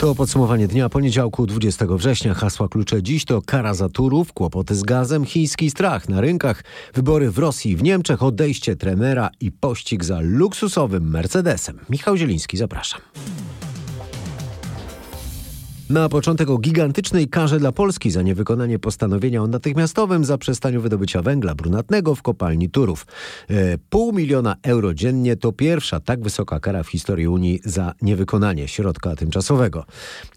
To podsumowanie dnia poniedziałku 20 września. Hasła klucze dziś to kara za Turów, kłopoty z gazem, chiński strach na rynkach, wybory w Rosji i w Niemczech, odejście trenera i pościg za luksusowym Mercedesem. Michał Zieliński, zapraszam. Na początek o gigantycznej karze dla Polski za niewykonanie postanowienia o natychmiastowym zaprzestaniu wydobycia węgla brunatnego w kopalni Turów. E, pół miliona euro dziennie to pierwsza tak wysoka kara w historii Unii za niewykonanie środka tymczasowego.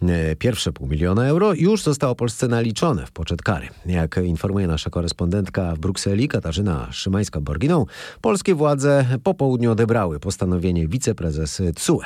E, pierwsze pół miliona euro już zostało Polsce naliczone w poczet kary. Jak informuje nasza korespondentka w Brukseli Katarzyna Szymańska-Borginą, polskie władze po południu odebrały postanowienie wiceprezes TSUE.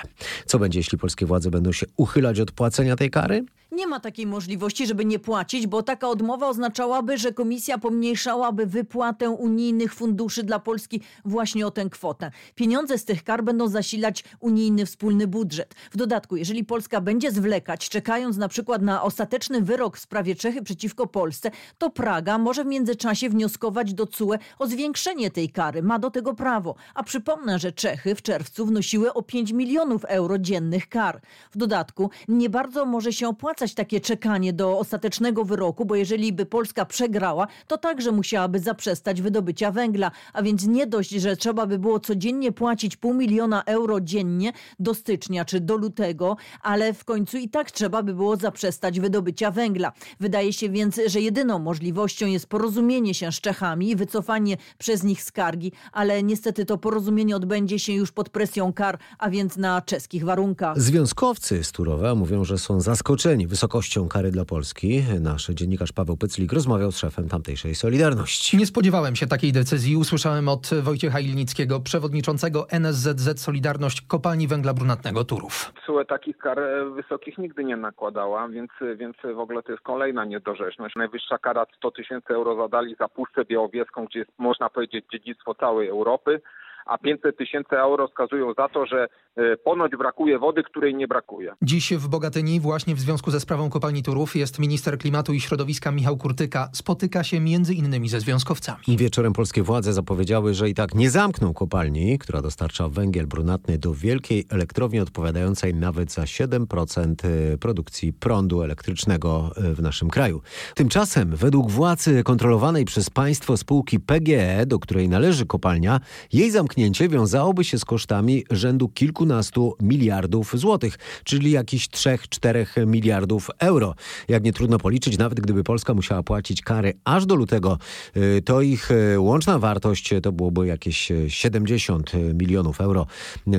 Co będzie, jeśli polskie władze będą się uchylać od płacenia tej kary? Nie ma takiej możliwości, żeby nie płacić, bo taka odmowa oznaczałaby, że komisja pomniejszałaby wypłatę unijnych funduszy dla Polski właśnie o tę kwotę. Pieniądze z tych kar będą zasilać unijny wspólny budżet. W dodatku, jeżeli Polska będzie zwlekać, czekając na przykład na ostateczny wyrok w sprawie Czechy przeciwko Polsce, to Praga może w międzyczasie wnioskować do CUE o zwiększenie tej kary. Ma do tego prawo. A przypomnę, że Czechy w czerwcu wnosiły o 5 milionów euro dziennych kar. W dodatku nie bardzo może się opłacać takie czekanie do ostatecznego wyroku, bo jeżeli by Polska przegrała, to także musiałaby zaprzestać wydobycia węgla. A więc nie dość, że trzeba by było codziennie płacić pół miliona euro dziennie do stycznia czy do lutego, ale w końcu i tak trzeba by było zaprzestać wydobycia węgla. Wydaje się więc, że jedyną możliwością jest porozumienie się z Czechami i wycofanie przez nich skargi, ale niestety to porozumienie odbędzie się już pod presją kar, a więc na czeskich warunkach. Związkowcy z Turowa mówią, że są zaskoczeni wysokością kary dla Polski. Nasz dziennikarz Paweł Pyclik rozmawiał z szefem tamtejszej Solidarności. Nie spodziewałem się takiej decyzji. Usłyszałem od Wojciecha Ilnickiego, przewodniczącego NSZZ Solidarność Kopalni Węgla Brunatnego Turów. TSUE takich kar e, wysokich nigdy nie nakładała, więc, więc w ogóle to jest kolejna niedorzeczność. Najwyższa kara 100 tysięcy euro zadali za Puszczę Białowieską, gdzie jest, można powiedzieć, dziedzictwo całej Europy a 500 tysięcy euro wskazują za to, że e, ponoć brakuje wody, której nie brakuje. Dziś w Bogatyni właśnie w związku ze sprawą kopalni Turów jest minister klimatu i środowiska Michał Kurtyka. Spotyka się między innymi ze związkowcami. Wieczorem polskie władze zapowiedziały, że i tak nie zamkną kopalni, która dostarcza węgiel brunatny do wielkiej elektrowni odpowiadającej nawet za 7% e, produkcji prądu elektrycznego e, w naszym kraju. Tymczasem według władzy kontrolowanej przez państwo spółki PGE, do której należy kopalnia, jej zamknięcie zamknięcie wiązałoby się z kosztami rzędu kilkunastu miliardów złotych, czyli jakichś 3-4 miliardów euro. Jak nie trudno policzyć, nawet gdyby Polska musiała płacić kary aż do lutego, y, to ich y, łączna wartość to byłoby jakieś 70 milionów euro.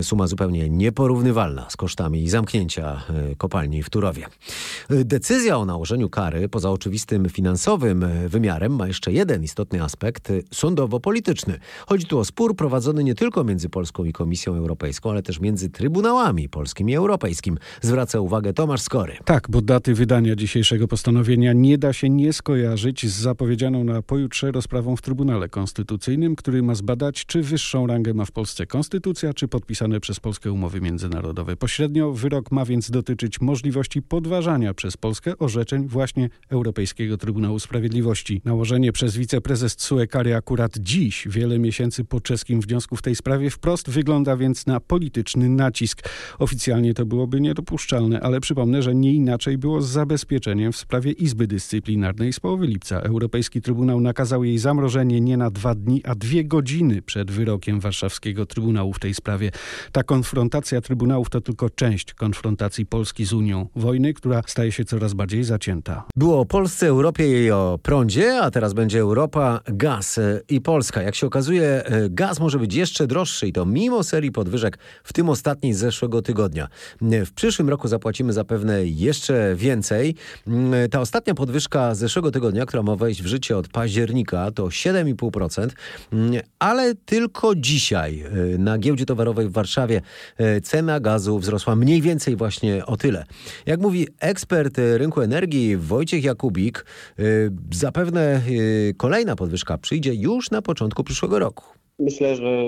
Suma zupełnie nieporównywalna z kosztami zamknięcia y, kopalni w Turowie. Decyzja o nałożeniu kary, poza oczywistym finansowym wymiarem, ma jeszcze jeden istotny aspekt sądowo-polityczny. Chodzi tu o spór prowadzony nie tylko między Polską i Komisją Europejską, ale też między Trybunałami Polskim i Europejskim. Zwraca uwagę Tomasz Skory. Tak, bo daty wydania dzisiejszego postanowienia nie da się nie skojarzyć z zapowiedzianą na pojutrze rozprawą w Trybunale Konstytucyjnym, który ma zbadać, czy wyższą rangę ma w Polsce konstytucja, czy podpisane przez Polskę umowy międzynarodowe. Pośrednio wyrok ma więc dotyczyć możliwości podważania przez Polskę orzeczeń właśnie Europejskiego Trybunału Sprawiedliwości. Nałożenie przez wiceprezes TSUE kary akurat dziś, wiele miesięcy po czeskim wniosku w tej sprawie wprost wygląda więc na polityczny nacisk. Oficjalnie to byłoby niedopuszczalne, ale przypomnę, że nie inaczej było z zabezpieczeniem w sprawie Izby Dyscyplinarnej z połowy lipca. Europejski Trybunał nakazał jej zamrożenie nie na dwa dni, a dwie godziny przed wyrokiem Warszawskiego Trybunału w tej sprawie. Ta konfrontacja Trybunałów to tylko część konfrontacji Polski z Unią. Wojny, która staje się coraz bardziej zacięta. Było o Polsce, Europie i o prądzie, a teraz będzie Europa, gaz i Polska. Jak się okazuje, e, gaz może być jeszcze droższy i to mimo serii podwyżek, w tym ostatniej z zeszłego tygodnia. W przyszłym roku zapłacimy zapewne jeszcze więcej. Ta ostatnia podwyżka z zeszłego tygodnia, która ma wejść w życie od października, to 7,5%, ale tylko dzisiaj e, na giełdzie towarowej w Warszawie e, cena gazu wzrosła mniej więcej właśnie o tyle. Jak mówi ekspert rynku energii Wojciech Jakubik, e, zapewne kolejna podwyżka przyjdzie już na początku przyszłego roku. Myślę, że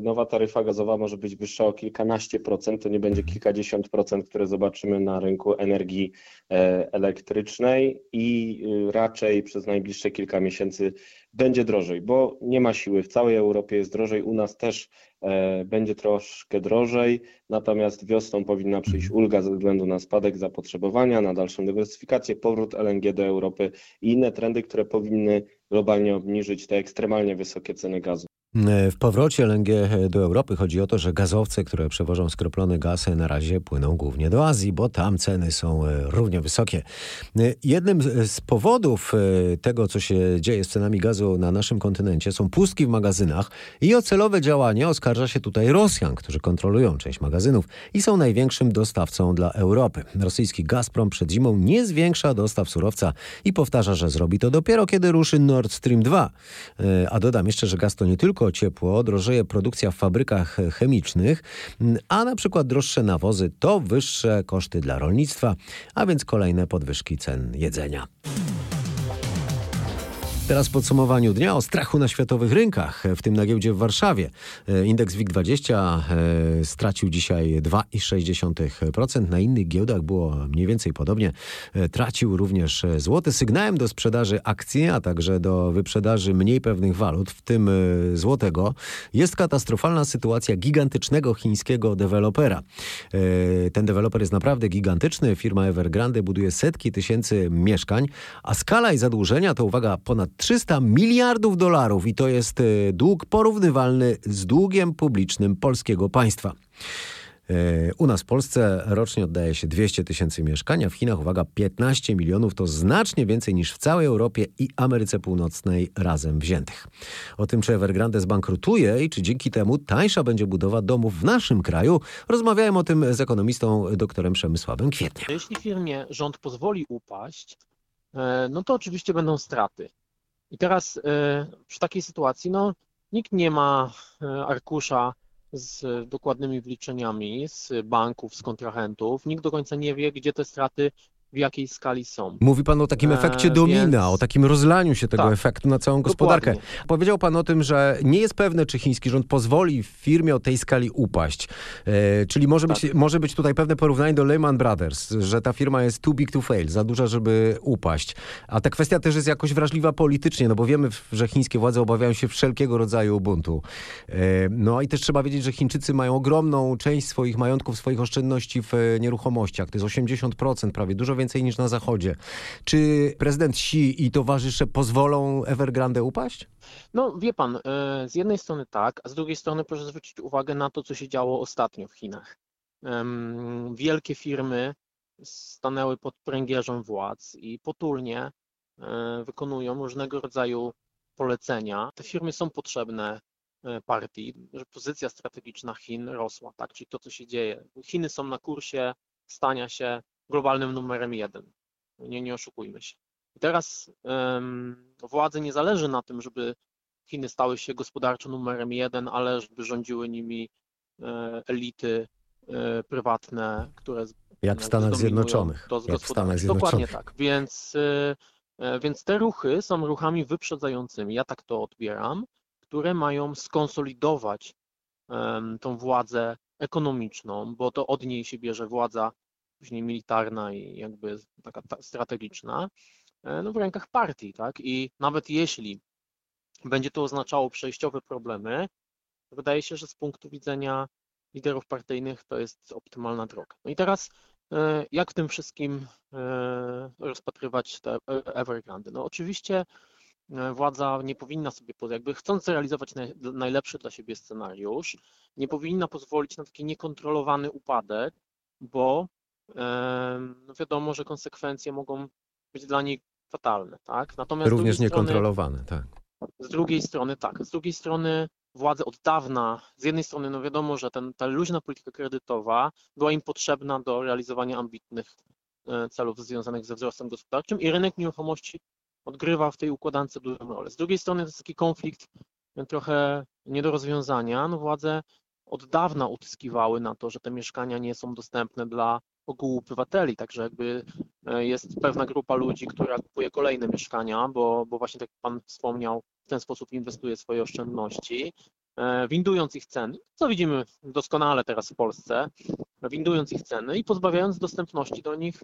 nowa taryfa gazowa może być wyższa o kilkanaście procent, to nie będzie kilkadziesiąt procent, które zobaczymy na rynku energii e, elektrycznej i y, raczej przez najbliższe kilka miesięcy będzie drożej, bo nie ma siły. W całej Europie jest drożej, u nas też e, będzie troszkę drożej, natomiast wiosną powinna przyjść ulga ze względu na spadek zapotrzebowania, na dalszą dywersyfikację, powrót LNG do Europy i inne trendy, które powinny globalnie obniżyć te ekstremalnie wysokie ceny gazu. W powrocie LNG do Europy chodzi o to, że gazowce, które przewożą skroplony gaz na razie płyną głównie do Azji, bo tam ceny są e, równie wysokie. E, jednym z powodów e, tego, co się dzieje z cenami gazu na naszym kontynencie są pustki w magazynach i o celowe działanie oskarża się tutaj Rosjan, którzy kontrolują część magazynów i są największym dostawcą dla Europy. Rosyjski Gazprom przed zimą nie zwiększa dostaw surowca i powtarza, że zrobi to dopiero kiedy ruszy Nord Stream 2. A dodam jeszcze, że gaz to nie tylko tylko ciepło, drożeje produkcja w fabrykach chemicznych, a na przykład droższe nawozy to wyższe koszty dla rolnictwa, a więc kolejne podwyżki cen jedzenia. Teraz w podsumowaniu dnia o strachu na światowych rynkach, w tym na giełdzie w Warszawie. E, indeks WIG20 e, stracił dzisiaj 2,6%. Na innych giełdach było mniej więcej podobnie. E, tracił również złoty. Sygnałem do sprzedaży akcji, a także do wyprzedaży mniej pewnych walut, w tym złotego, jest katastrofalna sytuacja gigantycznego chińskiego dewelopera. Ten deweloper jest naprawdę gigantyczny. Firma Evergrande buduje setki tysięcy mieszkań, a skala i zadłużenia to uwaga ponad 300 miliardów dolarów i to jest e, dług porównywalny z długiem publicznym polskiego państwa. E, u nas w Polsce rocznie oddaje się 200 tysięcy mieszkania, w Chinach, uwaga, 15 milionów to znacznie więcej niż w całej Europie i Ameryce Północnej razem wziętych. O tym, czy Evergrande zbankrutuje i czy dzięki temu tańsza będzie budowa domów w naszym kraju, rozmawiałem o tym z ekonomistą doktorem Przemysławem Kwietniem. Jeśli firmie rząd pozwoli upaść, e, no to oczywiście będą straty. I teraz y, przy takiej sytuacji, no, nikt nie ma y, arkusza z dokładnymi wliczeniami z banków, z kontrahentów. Nikt do końca nie wie, gdzie te straty w jakiej skali są. Mówi pan o takim efekcie e, domina, więc... o takim rozlaniu się tego tak, efektu na całą gospodarkę. Dokładnie. Powiedział pan o tym, że nie jest pewne, czy chiński rząd pozwoli firmie o tej skali upaść. E, czyli może, tak. być, może być tutaj pewne porównanie do Lehman Brothers, że ta firma jest too big to fail, za duża, żeby upaść. A ta kwestia też jest jakoś wrażliwa politycznie, no bo wiemy, że chińskie władze obawiają się wszelkiego rodzaju buntu. E, no i też trzeba wiedzieć, że Chińczycy mają ogromną część swoich majątków, swoich oszczędności w e, nieruchomościach. To jest 80% prawie, dużo więcej niż na Zachodzie. Czy prezydent Xi i towarzysze pozwolą Evergrande upaść? No wie pan, e, z jednej strony tak, a z drugiej strony proszę zwrócić uwagę na to, co się działo ostatnio w Chinach. Wielkie firmy stanęły pod pręgierzem władz i potulnie e, wykonują różnego rodzaju polecenia. Te firmy są potrzebne e, partii, że pozycja strategiczna Chin rosła, tak? Czyli to, co się dzieje. Chiny są na kursie stania się globalnym numerem jeden. Nie, nie oszukujmy się. I teraz um, władzy nie zależy na tym, żeby Chiny stały się gospodarczo numerem jeden, ale żeby rządziły nimi e, elity e, prywatne, które jak w Stanach Zjednoczonych. To jak w Stanach Zjednoczonych. Dokładnie tak. Więc, e, e, więc te ruchy są ruchami wyprzedzającymi, ja tak to odbieram, które mają skonsolidować tą władzę ekonomiczną, bo to od niej się bierze władza później militarna i jakby taka strategiczna, e, no w rękach partii, tak? I nawet jeśli będzie to oznaczało przejściowe problemy, wydaje się, że z punktu widzenia liderów partyjnych to jest optymalna droga. No i teraz e, jak w tym wszystkim e, rozpatrywać te Evergrande? No oczywiście władza nie powinna sobie, jakby chcąc zrealizować najlepszy dla siebie scenariusz, nie powinna pozwolić na taki niekontrolowany upadek, bo no wiadomo, że konsekwencje mogą być dla niej fatalne, tak? Natomiast Również niekontrolowane, tak. Z drugiej strony tak, z drugiej strony władze od dawna, z jednej strony no wiadomo, że ten, ta luźna polityka kredytowa była im potrzebna do realizowania ambitnych e, celów związanych ze wzrostem gospodarczym i rynek nieruchomości odgrywa w tej układance dużą rolę. Z drugiej strony to jest taki konflikt e, trochę nie do rozwiązania. No władze od dawna utyskiwały na to, że te mieszkania nie są dostępne dla ogółu obywateli, także jakby e, jest pewna grupa ludzi, która kupuje kolejne mieszkania, bo, bo właśnie tak jak Pan wspomniał, w ten sposób inwestuje swoje oszczędności. e, windując ich ceny, co widzimy doskonale teraz w Polsce, windując ich ceny i pozbawiając dostępności do nich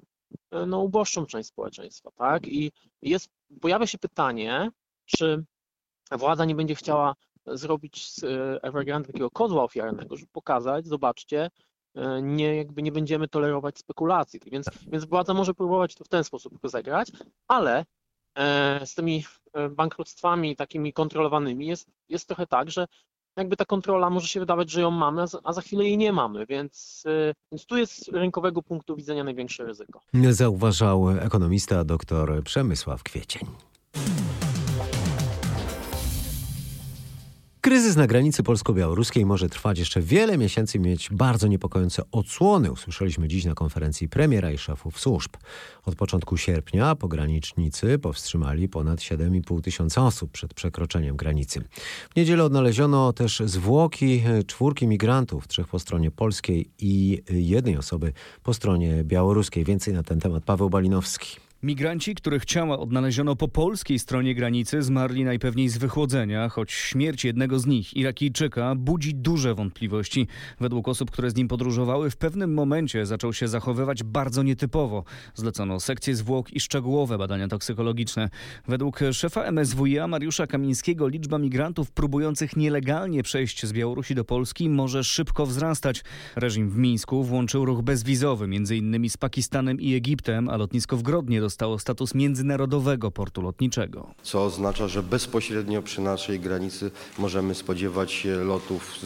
e, no, uboższą część społeczeństwa, tak? I jest, pojawia się pytanie, czy władza nie będzie chciała zrobić z Evergrande takiego kozła ofiarnego, żeby pokazać, zobaczcie, nie, jakby nie będziemy tolerować spekulacji. Więc, więc władza może próbować to w ten sposób rozegrać, ale z tymi bankructwami takimi kontrolowanymi jest, jest trochę tak, że jakby ta kontrola może się wydawać, że ją mamy, a za chwilę jej nie mamy, więc, więc tu jest z rynkowego punktu widzenia największe ryzyko. Zauważał ekonomista dr Przemysław Kwiecień. Kryzys na granicy polsko-białoruskiej może trwać jeszcze wiele miesięcy i mieć bardzo niepokojące odsłony. Usłyszeliśmy dziś na konferencji premiera i szefów służb. Od początku sierpnia pogranicznicy powstrzymali ponad 7,5 tysiąca osób przed przekroczeniem granicy. W niedzielę odnaleziono też zwłoki czwórki migrantów, trzech po stronie polskiej i jednej osoby po stronie białoruskiej. Więcej na ten temat Paweł Balinowski. Migranci, których ciała odnaleziono po polskiej stronie granicy, zmarli najpewniej z wychłodzenia, choć śmierć jednego z nich, Irakijczyka, budzi duże wątpliwości. Według osób, które z nim podróżowały, w pewnym momencie zaczął się zachowywać bardzo nietypowo. Zlecono sekcję zwłok i szczegółowe badania toksykologiczne. Według szefa MSWiA Mariusza Kamińskiego liczba migrantów próbujących nielegalnie przejść z Białorusi do Polski może szybko wzrastać. Reżim w Mińsku włączył ruch bezwizowy, m.in. z Pakistanem i Egiptem, a lotnisko w Grodnie dostało status międzynarodowego portu lotniczego. Co oznacza, że bezpośrednio przy naszej granicy możemy spodziewać się lotów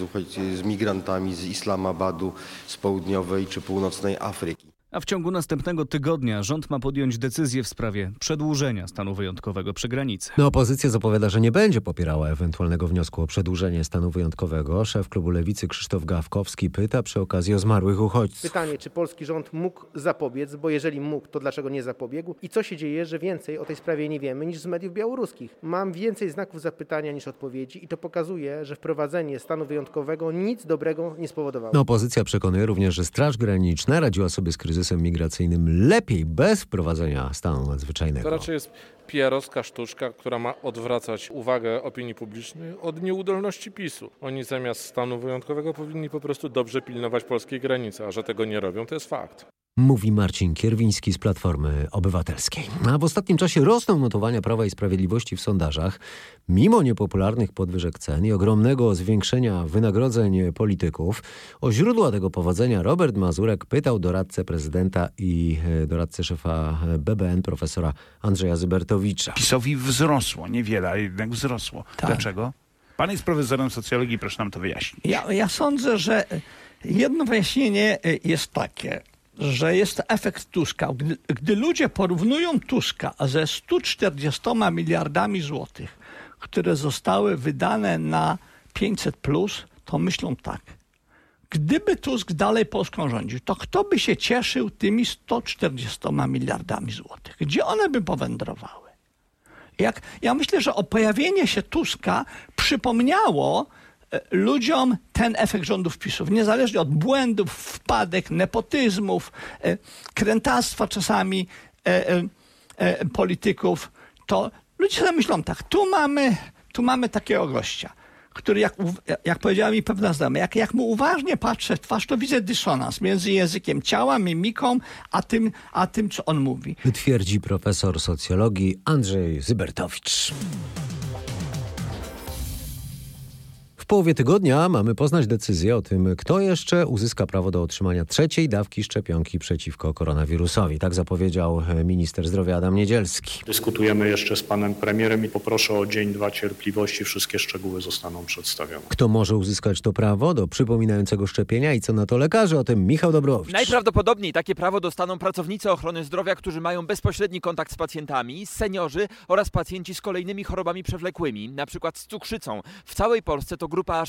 z migrantami z Islamabadu, z południowej czy północnej Afryki. A w ciągu następnego tygodnia rząd ma podjąć decyzję w sprawie przedłużenia stanu wyjątkowego przy granicy. No, opozycja zapowiada, że nie będzie popierała ewentualnego wniosku o przedłużenie stanu wyjątkowego. Szef klubu Lewicy Krzysztof Gawkowski pyta przy okazji o zmarłych uchodźców. Pytanie, czy polski rząd mógł zapobiec, bo jeżeli mógł, to dlaczego nie zapobiegł? I co się dzieje, że więcej o tej sprawie nie wiemy niż z mediów białoruskich? Mam więcej znaków zapytania niż odpowiedzi i to pokazuje, że wprowadzenie stanu wyjątkowego nic dobrego nie spowodowało. No, opozycja przekonuje również, że Straż Graniczna radziła sobie z kryzysem kryzysem migracyjnym lepiej bez wprowadzenia stanu nadzwyczajnego. To raczej jest PR-owska sztuczka, która ma odwracać uwagę opinii publicznej od nieudolności PiSu. Oni zamiast stanu wyjątkowego powinni po prostu dobrze pilnować polskiej granicy, a że tego nie robią, to jest fakt. Mówi Marcin Kierwiński z Platformy Obywatelskiej. A w ostatnim czasie rosną notowania Prawa i Sprawiedliwości w sondażach. Mimo niepopularnych podwyżek cen i ogromnego zwiększenia wynagrodzeń polityków, o źródła tego powodzenia Robert Mazurek pytał doradcę prezydenta i e, doradcę szefa BBN profesora Andrzeja Zybertowicza. PiSowi wzrosło, niewiele, ale jednak wzrosło. Tak. Dlaczego? Pan jest profesorem socjologii, proszę nam to wyjaśnić. Ja, ja sądzę, że jedno wyjaśnienie jest takie że jest efekt Tuska. Gdy, gdy ludzie porównują Tuska ze 140 miliardami złotych, które zostały wydane na 500, plus, to myślą tak. Gdyby Tusk dalej Polską rządził, to kto by się cieszył tymi 140 miliardami złotych? Gdzie one by powędrowały? Jak, ja myślę, że o pojawienie się Tuska przypomniało ludziom ten efekt rządów PiSów, niezależnie od błędów, wpadek, nepotyzmów, e, krętactwa czasami e, polityków, to ludzie sobie myślą tak, tu mamy, tu mamy takiego gościa, który, jak, jak powiedziała mi pewna znajoma, jak, jak mu uważnie patrzę w twarz, to widzę dysonans między językiem ciała, mimiką, a tym, a tym co on mówi. Twierdzi profesor socjologii Andrzej Zybertowicz połowie tygodnia mamy poznać decyzję o tym, kto jeszcze uzyska prawo do otrzymania trzeciej dawki szczepionki przeciwko koronawirusowi. Tak zapowiedział minister zdrowia Adam Niedzielski. Dyskutujemy jeszcze z panem premierem i poproszę o dzień, dwa cierpliwości. Wszystkie szczegóły zostaną przedstawione. Kto może uzyskać to prawo do przypominającego szczepienia i co na to lekarze? O tym Michał Dobrowicz. Najprawdopodobniej takie prawo dostaną pracownicy ochrony zdrowia, którzy mają bezpośredni kontakt z pacjentami, seniorzy oraz pacjenci z kolejnymi chorobami przewlekłymi, na przykład z cukrzycą. W całej Polsce to grupa grupa aż